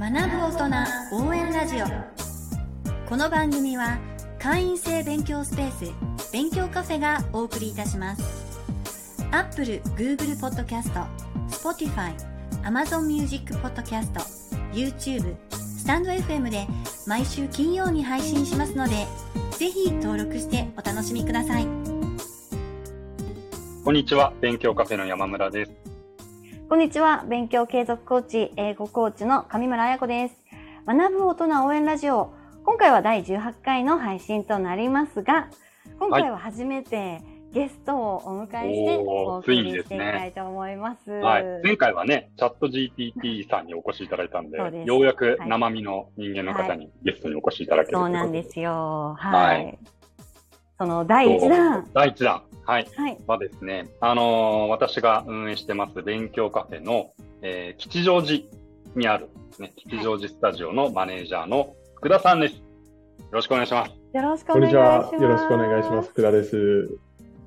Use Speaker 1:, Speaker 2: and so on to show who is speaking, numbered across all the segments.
Speaker 1: 学ぶ大人応援ラジオ。この番組は会員制勉強スペース勉強カフェがお送りいたします。Apple、Google Podcast、Spotify、Amazon Music Podcast、YouTube、スタンド FM で毎週金曜に配信しますのでぜひ登録してお楽しみください。
Speaker 2: こんにちは勉強カフェの山村です。
Speaker 3: こんにちは。勉強継続コーチ、英語コーチの上村彩子です。学ぶ大人応援ラジオ。今回は第18回の配信となりますが、今回は初めてゲストをお迎えしてお送りしていきたいと思います。
Speaker 2: ね、はい。前回はね、チャット GPT さんにお越しいただいたんで、でようやく生身の人間の方にゲストにお越しいただける、
Speaker 3: はい、そうなんですよ。はい。はい、その第1弾。
Speaker 2: 第1弾。はい。はい、はですね、あのー、私が運営してます勉強カフェの、えー、吉祥寺にある、ね、吉祥寺スタジオのマネージャーの福田さんです。よろしくお願いします。
Speaker 3: よろしくお願いします。
Speaker 4: よろしくお願いします。福田です。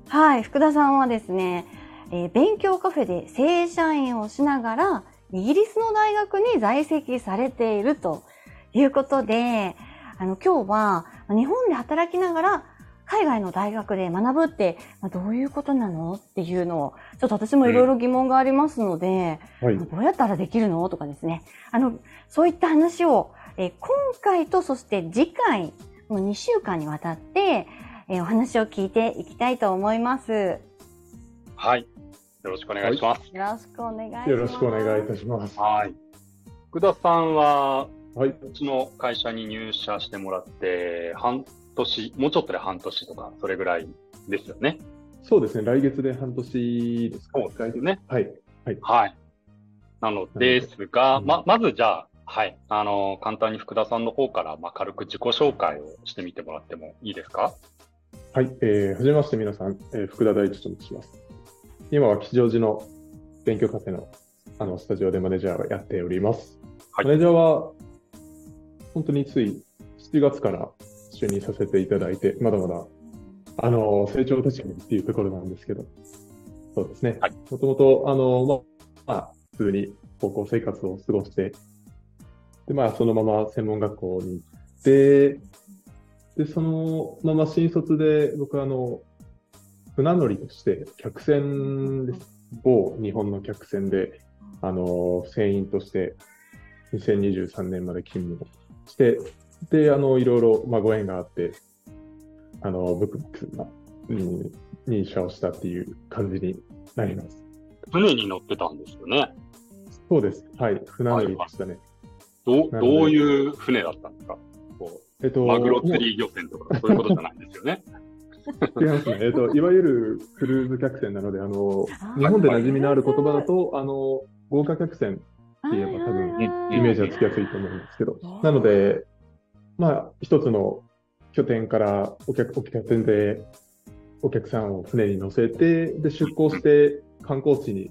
Speaker 3: はい、福田さんはですね、えー、勉強カフェで正社員をしながら、イギリスの大学に在籍されているということで、あの、今日は日本で働きながら海外の大学で学ぶって、まあ、どういうことなのっていうのを、ちょっと私もいろいろ疑問がありますので、はい、どうやったらできるのとかですね。あの、そういった話を、えー、今回とそして次回、もう2週間にわたって、えー、お話を聞いていきたいと思います。
Speaker 2: はい。よろしくお願いします。
Speaker 3: よろしくお願いします。
Speaker 4: よろしくお願いいたします。
Speaker 2: はい。福田さんは、はい、うちの会社に入社してもらって、半年、もうちょっとで半年とか、それぐらいですよね。
Speaker 4: そうですね。来月で半年ですか。
Speaker 2: そうですね。
Speaker 4: はい。
Speaker 2: はい。はい。なのですが、ま、まずじゃあ、はい。あの、簡単に福田さんの方から、まあ、軽く自己紹介をしてみてもらってもいいですか？
Speaker 4: はい。えー、はじめまして皆さん、えー、福田大地と申します。今は吉祥寺の勉強カフェの、あの、スタジオでマネージャーをやっております。はい、マネージャーは、本当につい7月から就任させていただいて、まだまだ、あの、成長途中っていうところなんですけど、そうですね。もともと、あの、まあ、普通に高校生活を過ごして、で、まあ、そのまま専門学校に行って、で、そのまま新卒で、僕はあの、船乗りとして客船です。某日本の客船で、あの、船員として2023年まで勤務をして、で、あの、いろいろ、まあ、ご縁があって、あの、ブックボックスが、うん、認証したっていう感じになります。
Speaker 2: 船に乗ってたんですよね。
Speaker 4: そうです。はい。船乗りでしたね。
Speaker 2: どどういう船だったんですか？こう、えっと、マグロ釣り漁船とか、そういうことじゃないんですよね。
Speaker 4: 違いますね。えっと、いわゆるクルーズ客船なので、あの、日本で馴染みのある言葉だと、あの、豪華客船って言えば多分、イメージはつきやすいと思うんですけど、なので、まあ、一つの拠点からお客、お拠点でお客さんを船に乗せて、で、出港して観光地に、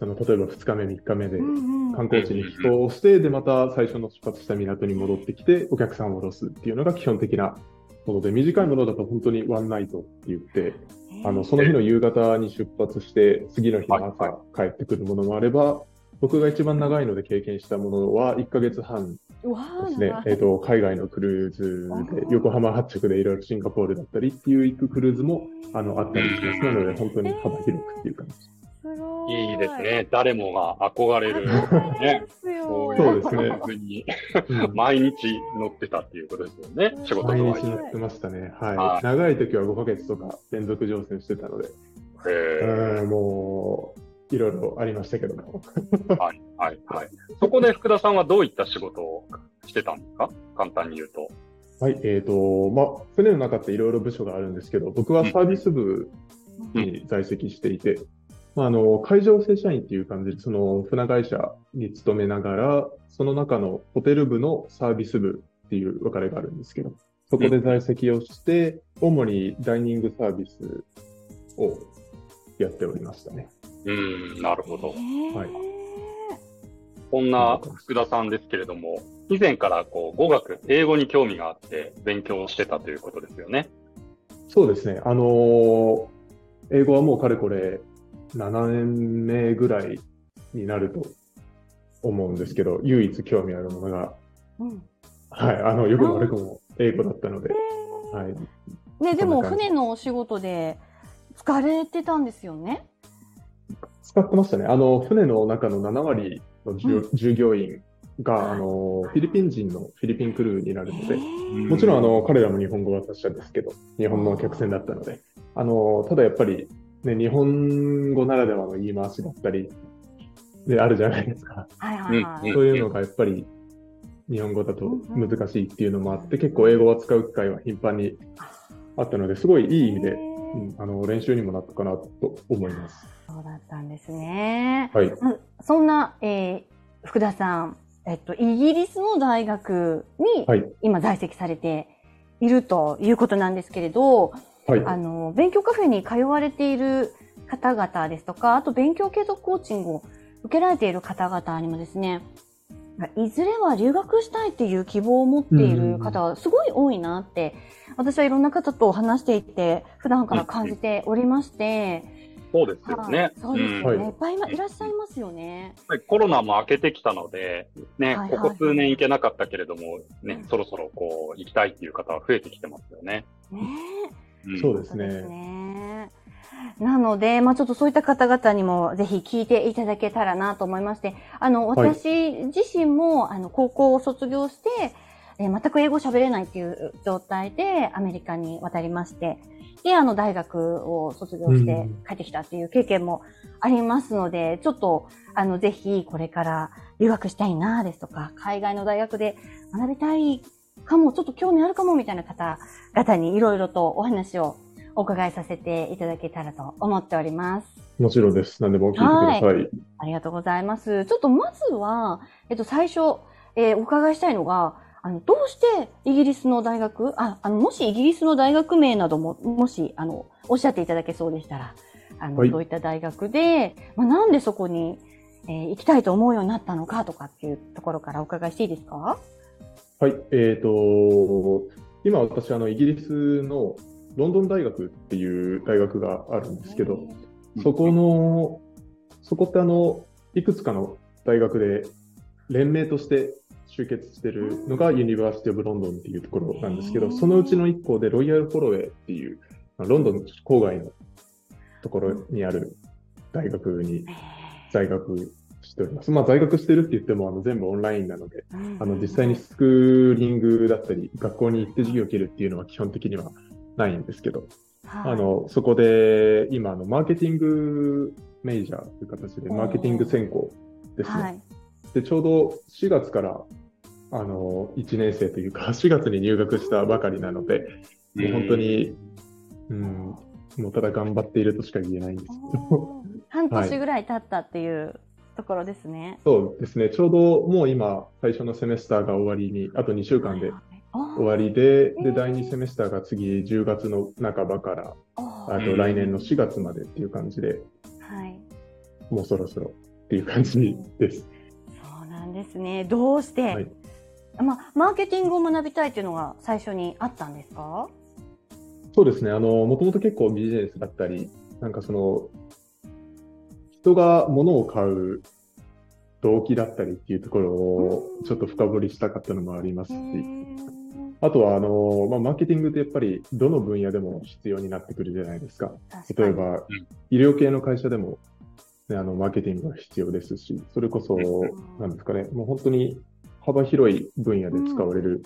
Speaker 4: その、例えば2日目、3日目で観光地に寄港して、で、また最初の出発した港に戻ってきて、お客さんを降ろすっていうのが基本的なもので、短いものだと本当にワンナイトって言って、あの、その日の夕方に出発して、次の日の朝帰ってくるものもあれば、僕が一番長いので経験したものは1ヶ月半ですね。えっ、ー、と、海外のクルーズで、横浜発着でいろいろシンガポールだったりっていう行くクルーズも、あの、あったりします。なので、本当に幅広くっていう感じ。
Speaker 2: いいですね。誰もが憧れる、ね。
Speaker 4: そうですね。
Speaker 2: に毎日乗ってたっていうことですよね。仕事
Speaker 4: 毎日乗ってましたね。はい。長い時は5ヶ月とか連続乗船してたので。へもう、いろいろありましたけども。
Speaker 2: はい、はい、はい。そこで福田さんはどういった仕事をしてたんですか？簡単に言うと。
Speaker 4: はい、えっ、ー、と、まあ、船の中っていろいろ部署があるんですけど、僕はサービス部に在籍していて、うん、まあ、あの、海上正社員っていう感じで、その船会社に勤めながら、その中のホテル部のサービス部っていう分かれがあるんですけど、そこで在籍をして、うん、主にダイニングサービスをやっておりましたね。
Speaker 2: うん、なるほど。はい。こんな福田さんですけれども、以前からこう語学、英語に興味があって勉強してたということですよね。
Speaker 4: そうですね。あのー、英語はもうかれこれ7年目ぐらいになると思うんですけど、唯一興味あるものが、
Speaker 3: うん。
Speaker 4: はい、あの、よくも悪くも英語だったので、はい。
Speaker 3: ね、でも船のお仕事で疲れてたんですよね。
Speaker 4: 使ってましたね。あの、船の中の7割の従,、従業員が、あの、フィリピン人のフィリピンクルーになるので、もちろん、あの、彼らも日本語は達者ですけど、日本の客船だったので、あの、ただやっぱり、ね、日本語ならではの言い回しだったり、で、あるじゃないですか。そういうのがやっぱり、日本語だと難しいっていうのもあって、結構英語を使う機会は頻繁にあったので、すごいいい意味で、
Speaker 3: へ
Speaker 4: う
Speaker 3: ー
Speaker 4: ん、あの、練習にもなったかなと思います。
Speaker 3: そうだったんですね。
Speaker 4: はい。
Speaker 3: まそんな、えー福田さん、えっと、イギリスの大学に
Speaker 4: はい。
Speaker 3: 今在籍されているということなんですけれど、
Speaker 4: はい。
Speaker 3: あの、勉強カフェに通われている方々ですとか、あと勉強継続コーチングを受けられている方々にもですね、いずれは留学したいっていう希望を持っている方がすごい多いなって、私はいろんな方と話していて、普段から感じておりまして、
Speaker 2: そうですよね
Speaker 3: はい。そうですよね。
Speaker 4: うん
Speaker 3: いっぱい今いらっしゃいますよね。
Speaker 2: コロナも明けてきたので、ね、
Speaker 3: はいはい
Speaker 2: ここ数年行けなかったけれども、ね、
Speaker 3: うん
Speaker 2: そろそろこう、行きたいっていう方は増えてきてますよね。
Speaker 3: ねえ。
Speaker 2: うん
Speaker 4: そうです
Speaker 3: そうです
Speaker 4: ね。
Speaker 3: ね。なので、まあちょっとそういった方々にもぜひ聞いていただけたらなと思いまして、あの、
Speaker 4: はい
Speaker 3: 私自身も、あの、高校を卒業して、えー全く英語喋れないっていう状態でアメリカに渡りまして、で、あの、大学を卒業して
Speaker 4: うん
Speaker 3: 帰ってきたっていう経験もありますので、ちょっと、あの、ぜひこれから留学したいなですとか、海外の大学で学びたいかも、ちょっと興味あるかもみたいな方々にいろいろとお話をお伺いさせていただけたらと思っております。
Speaker 4: もちろんです。何でも聞いてください。
Speaker 3: ありがとうございます。ちょっとまずは、えっと、最初、えーお伺いしたいのが、あの、どうしてイギリスの大学、あ、あの、もしイギリスの大学名なども、もし、あの、おっしゃっていただけそうでしたら、あの、
Speaker 4: はい
Speaker 3: どういった大学で、まあ、なんでそこに、えー行きたいと思うようになったのかとかっていうところからお伺いしていいですか？
Speaker 4: はい。えっ、と、今私、あの、イギリスのロンドン大学っていう大学があるんですけど、そこの、そこってあの、いくつかの大学で連盟として集結してるのが University of London っていうところなんですけど、そのうちの一校で Royal Holloway っていう、まあロンドン郊外のところにある大学に在学しております。まあ在学してるって言ってもあの全部オンラインなので、あの実際にスクーリングだったり、学校に行って授業を受けるっていうのは基本的にはないんですけど、
Speaker 3: はい。
Speaker 4: あの、そこで今、あの、マーケティングメイジャーという形で、マーケティング専攻ですね。
Speaker 3: はい。
Speaker 4: で、ちょうど4月から、あの、1年生というか、4月に入学したばかりなので、もう本当に、うん、もうただ頑張っているとしか言えないんですけど、
Speaker 3: 半年ぐらい経ったっていうところですね。
Speaker 4: そうですね、ちょうどもう今、最初のセメスターが終わりに、あと2週間で終わりで、で、第2セメスターが次10月の半ばから、あ
Speaker 3: あ
Speaker 4: と来年の4月までっていう感じで、
Speaker 3: はい。
Speaker 4: もうそろそろっていう感じです。
Speaker 3: そうなんですね。どうして、
Speaker 4: はい
Speaker 3: まあ、マーケティングを学びたいっていうのが最初にあったんですか？
Speaker 4: そうですね。あの、もともと結構ビジネスだったり、なんかその、人が物を買う動機だったりっていうところをちょっと深掘りしたかったのもありますし、あとは、あの、まあ、マーケティングってやっぱりどの分野でも必要になってくるじゃないですか。例えば、医療系の会社でも、ね、あの、マーケティングが必要ですし、それこそ、なんですかね、もう本当に幅広い分野で使われる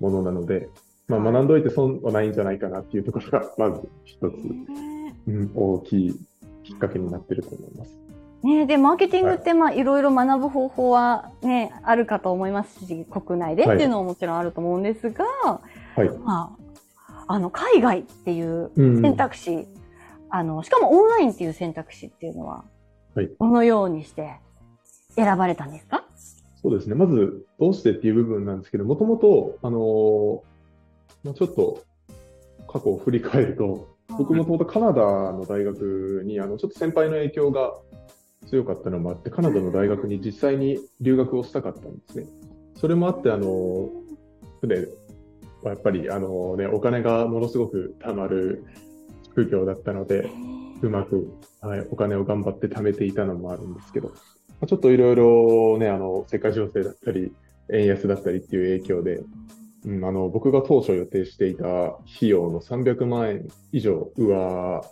Speaker 4: ものなので、まあ、学んどいて損はないんじゃないかなっていうところが、まず一つ、うん、大きいきっかけになってると思います。
Speaker 3: ねで、マーケティングって、まあ、いろいろ学ぶ方法はね、あるかと思いますし、国内でっていうのももちろんあると思うんですが、
Speaker 4: はい。
Speaker 3: まあ、あの、海外っていう
Speaker 4: うん。
Speaker 3: 選択肢、あの、しかもオンラインっていう選択肢っていうのは、
Speaker 4: はい。
Speaker 3: どのようにして選ばれたんですか？
Speaker 4: そうですね。まず、どうしてっていう部分なんですけど、もともと、あのーまあ、ちょっと過去を振り返ると、僕もともとカナダの大学に、あの、ちょっと先輩の影響が強かったのもあって、カナダの大学に実際に留学をしたかったんですね。それもあって、あの、船はやっぱり、あのね、お金がものすごく貯まる副業だったので、うまく、はい、お金を頑張って貯めていたのもあるんですけど、ちょっといろいろね、あの、世界情勢だったり、円安だったりっていう影響で、うん、あの、僕が当初予定していた費用の300万円以上上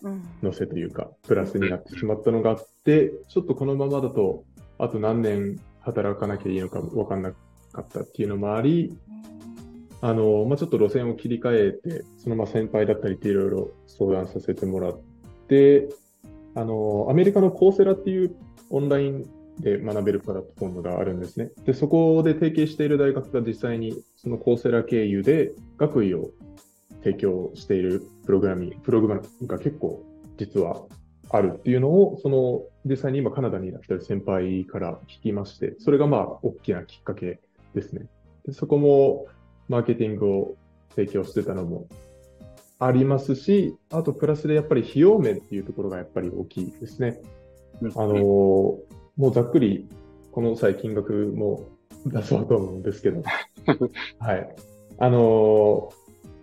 Speaker 4: 乗せというか、プラスになってしまったのがあって、ちょっとこのままだと、あと何年働かなきゃいいのか分かんなかったっていうのもあり、あの、まあ、ちょっと路線を切り替えて、そのまま先輩だったりっていろいろ相談させてもらって、あの、アメリカのコーセラっていうオンラインで学べるプラットフォームがあるんですね。で、そこで提携している大学が実際にそのコーセラ経由で学位を提供しているプログラミング、プログラムが結構実はあるっていうのを、その実際に今カナダにいらっしゃる先輩から聞きまして、それがまあ大きなきっかけですね。でそこもマーケティングを提供してたのもありますし、あとプラスでやっぱり費用面っていうところがやっぱり大きいですね。あの、もうざっくりこの際金額も出そうと思うんですけど、はい。あの、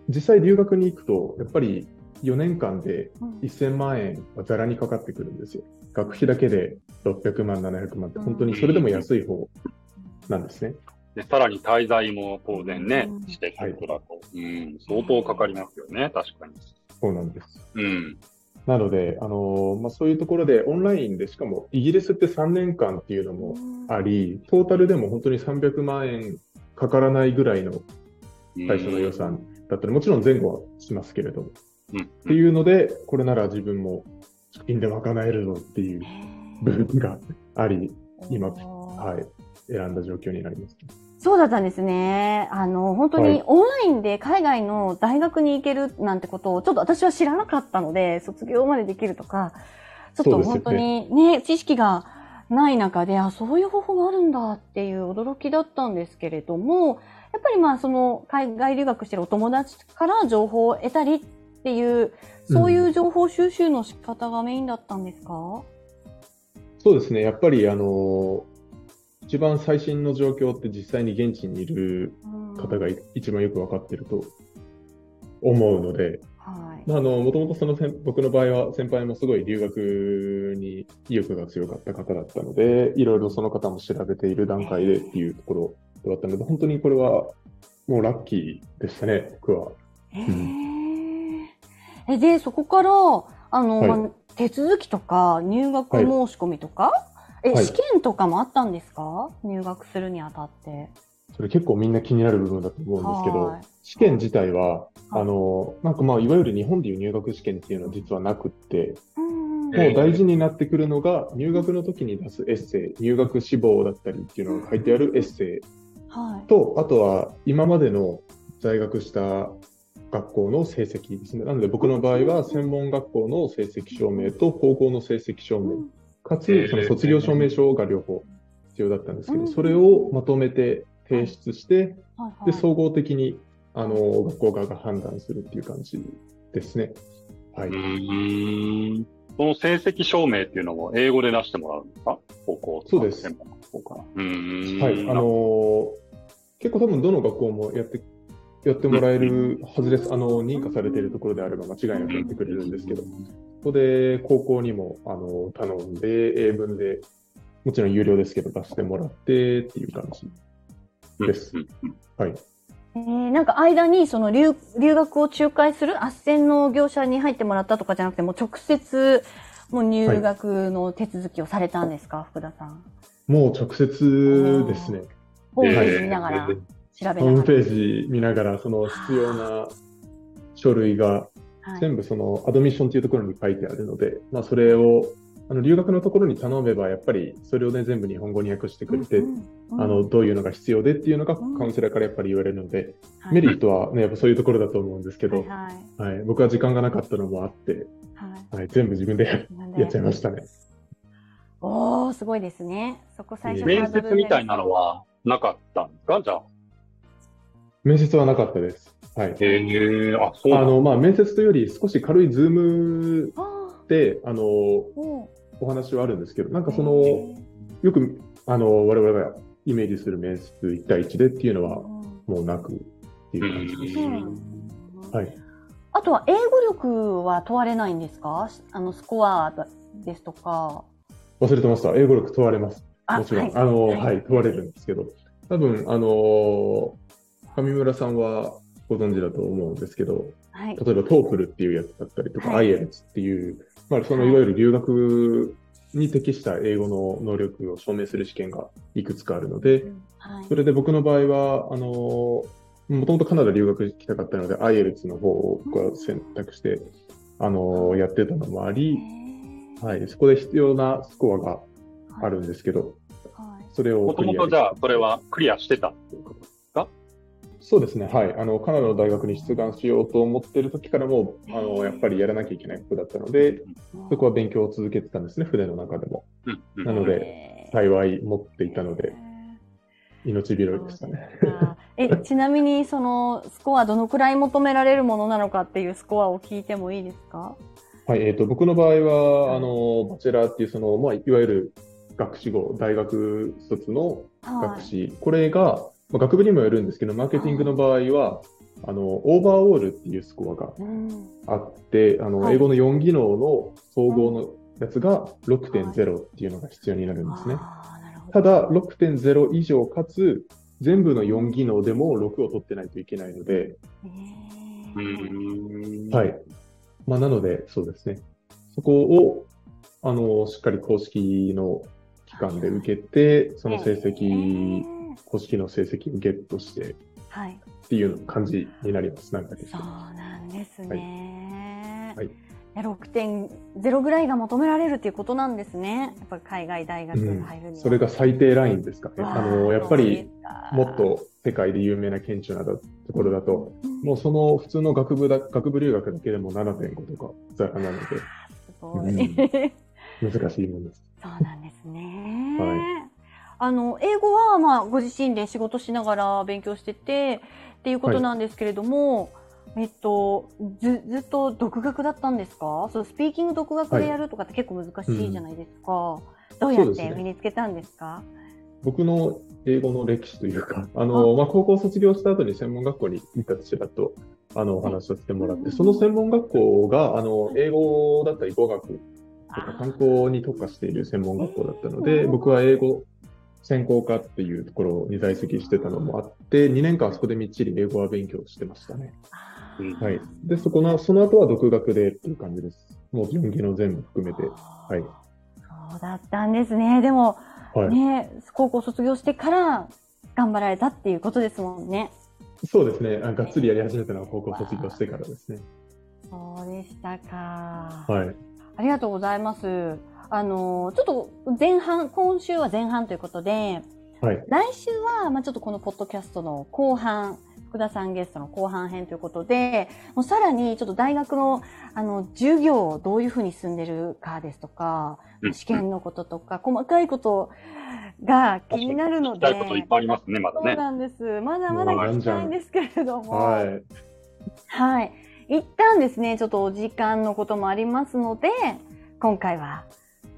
Speaker 4: 実際留学に行くと、やっぱり4年間で1000万円はざらにかかってくるんですよ。学費だけで600万、700万って本当にそれでも安い方なんですね。
Speaker 2: で、さらに滞在も当然ね、してくるとだと、うん、相当かかりますよね、確かに。
Speaker 4: そうなんです。
Speaker 2: うん。
Speaker 4: なので、あのまあ、そういうところでオンラインで、しかもイギリスって3年間っていうのもあり、トータルでも本当に300万円かからないぐらいの最初の予算だったり、もちろん前後はしますけれども。うん、っていうので、これなら自分も資金で賄えるぞっていう部分があり、今、はい、選んだ状況になります。
Speaker 3: そうだったんですね。あの、本当にオンラインで海外の大学に行けるなんてことを、ちょっと私は知らなかったので、卒業までできるとか、ちょっと本当にね、ね知識がない中で、あ、そういう方法があるんだっていう驚きだったんですけれども、やっぱりまあ、その、海外留学してるお友達から情報を得たりっていう、そういう情報収集の仕方がメインだったんですか、うん、
Speaker 4: そうですね。やっぱり、あの、一番最新の状況って実際に現地にいる方が一番よく分かってると思うので、はい。まあ、あの、もともとその僕の場合は先輩もすごい留学に意欲が強かった方だったので、いろいろその方も調べている段階でっていうところだったので、本当にこれはもうラッキーでしたね、僕は。
Speaker 3: えー、えで、そこから、あの、はい。まあ、手続きとか入学申し込みとか、はいえ、はい、試験とかもあったんですか？入学するにあたって。
Speaker 4: それ結構みんな気になる部分だと思うんですけど、試験自体は、あの、なんかまあ、いわゆる日本でいう入学試験っていうのは実はなくって、もう大事になってくるのが、入学の時に出すエッセイ、入学志望だったりっていうのが書いてあるエッセイと、あとは今までの在学した学校の成績ですね。なので僕の場合は専門学校の成績証明と高校の成績証明かつ、その卒業証明書が両方必要だったんですけど、それをまとめて提出して、で、総合的に、あの、学校側が判断するっていう感じですね。はい。
Speaker 2: その成績証明っていうのも英語で出してもらうんですか？高校
Speaker 4: そうです。はい。あのー、結構多分どの学校もやって、やってもらえるはずです。あの、認可されているところであれば間違いなくやってくれるんですけど。ここで高校にもあの頼んで、英文で、もちろん有料ですけど出してもらってっていう感じです。はい。
Speaker 3: えー、なんか間にその留留学を仲介する斡旋の業者に入ってもらったとかじゃなくて、もう直接もう入学の手続きをされたんですか、はい、福田さん。
Speaker 4: もう直接ですね。
Speaker 3: ホームページ見ながら、調べながら。ホ
Speaker 4: ームページ見ながら、その必要な書類が全部そのアドミッションというところに書いてあるので、まあ、それをあの留学のところに頼めば、やっぱりそれをね、全部日本語に訳してくれて、うんうん、あの、どういうのが必要でっていうのがカウンセラーからやっぱり言われるので、メリットはね、やっぱそういうところだと思うんですけど、はい、はい。はい、僕は時間がなかったのもあって、はい、はい、全部自分でやっちゃいましたね。
Speaker 3: おー、すごいですね。そこ最初
Speaker 2: 面接みたいなのはなかったんですか？じゃあ。
Speaker 4: 面接はなかったです。はい。
Speaker 2: えー、あ、そう
Speaker 4: あの、まあ、面接というより少し軽いズームで、あの、お話はあるんですけど、なんかその、よく、あの、我々がイメージする面接1対1でっていうのは、もうなくっていう感じです。はい。
Speaker 3: あとは、英語力は問われないんですか？あの、スコアですとか。
Speaker 4: 忘れてました。英語力問われます。もちろん、はい、あの、はい、問われるんですけど、多分、あの上村さんはご存知だと思うんですけど、はい、例えば TOEFL っていうやつだったりとか、はい、IELTS っていう、まあ、そのいわゆる留学に適した英語の能力を証明する試験がいくつかあるので、はい、それで僕の場合は、あのもともとカナダ留学行きたかったので、IELTS の方を僕は選択して、あのやってたのもあり、はい、そこで必要なスコアがあるんですけど、はい、それを
Speaker 2: もともとじゃあ、それはクリアしてたっていうこと？
Speaker 4: そうですね、はい。あの、カナダの大学に出願しようと思ってる時からも、あの、やっぱりやらなきゃいけないことだったので、そこは勉強を続けてたんですね、船の中でも。なので、幸い持っていたので、命拾いでしたね。
Speaker 3: え、ちなみに、その、スコアどのくらい求められるものなのかっていうスコアを聞いてもいいですか？
Speaker 4: はい、えっ、ー、と、僕の場合は、あの、バチェラーっていう、その、まあ、いわゆる学士号、大学卒の学士、はい、これが、まあ、学部にもよるんですけど、マーケティングの場合は、あの、オーバーオールっていうスコアがあって、うん、あの、英語の4技能の総合のやつが6.0っていうのが必要になるんですね。ただ、6.0以上かつ、全部の4技能でも6を取ってないといけないので、はい。まあ、なので、そうですね。そこを、あの、しっかり公式の機関で受けて、その成績、公式の成績をゲットして、はい。っていう感じになります、なんか
Speaker 3: そうなんですね。はい。はい6.0ぐらいが求められるっていうことなんですね。やっぱり海外大学に入るには、
Speaker 4: うん、それが最低ラインですかね。あの、やっぱり、もっと世界で有名な顕著なところだと、もうその普通の学部だ、学部留学だけでも7.5とかザラなので、すごい、うん、難しいもんです。
Speaker 3: そうなんです。あの、英語は、まあ、ご自身で仕事しながら勉強してて、っていうことなんですけれども、はい、えっと、ず、ずっと独学だったんですか？そう、スピーキング独学でやるとかって結構難しいじゃないですか。はいうん、どうやって身につけたんですか？
Speaker 4: 僕の英語の歴史というか、あの、まあ、高校卒業した後に専門学校に行ったとちらっと、あの、お話しさせてもらって、その専門学校が、あの、英語だったり語学とか観光に特化している専門学校だったので、僕は英語専攻科っていうところに在籍してたのもあって、2年間そこでみっちり英語は勉強してましたね。はい。で、そこの、その後は独学でっていう感じです。もう4技能全部含めて。はい。
Speaker 3: そうだったんですね。でも、はい、ね、高校卒業してから頑張られたっていうことですもんね。
Speaker 4: そうですね。がっつりやり始めたのは高校卒業してからですね。
Speaker 3: そうでしたか。
Speaker 4: はい。
Speaker 3: ありがとうございます。あの、ちょっと前半、今週は前半ということで、はい、来週は、まあちょっとこのポッドキャストの後半、福田さんゲストの後半編ということで、もうさらにちょっと大学の、あの、授業をどういうふうに進んでるかですとか、試験のこととか、細かいことが気になるので。
Speaker 2: 聞きたいこといっぱいありますね、まだね。
Speaker 3: そうなんです。まだまだ聞きたいんですけれども。はい。はい。一旦ですね、ちょっとお時間のこともありますので、今回は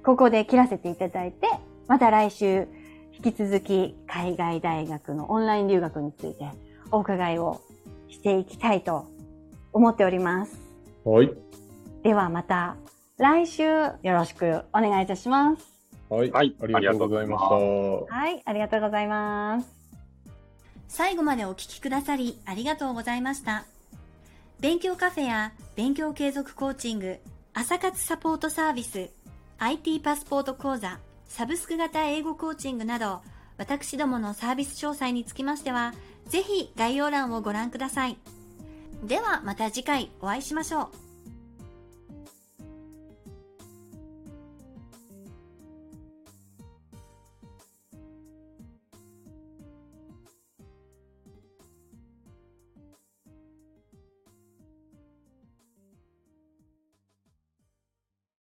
Speaker 3: ここで切らせていただいて、また来週、引き続き海外大学のオンライン留学についてお伺いをしていきたいと思っております。
Speaker 4: はい。
Speaker 3: ではまた来週よろしくお願いいたします。
Speaker 4: はい。はい、ありがとうございました。
Speaker 3: はい、ありがとうございます。
Speaker 1: 最後までお聞きくださりありがとうございました。勉強カフェや勉強継続コーチング、朝活サポートサービス、IT パスポート講座、サブスク型英語コーチングなど、私どものサービス詳細につきましては、ぜひ概要欄をご覧ください。ではまた次回お会いしましょう。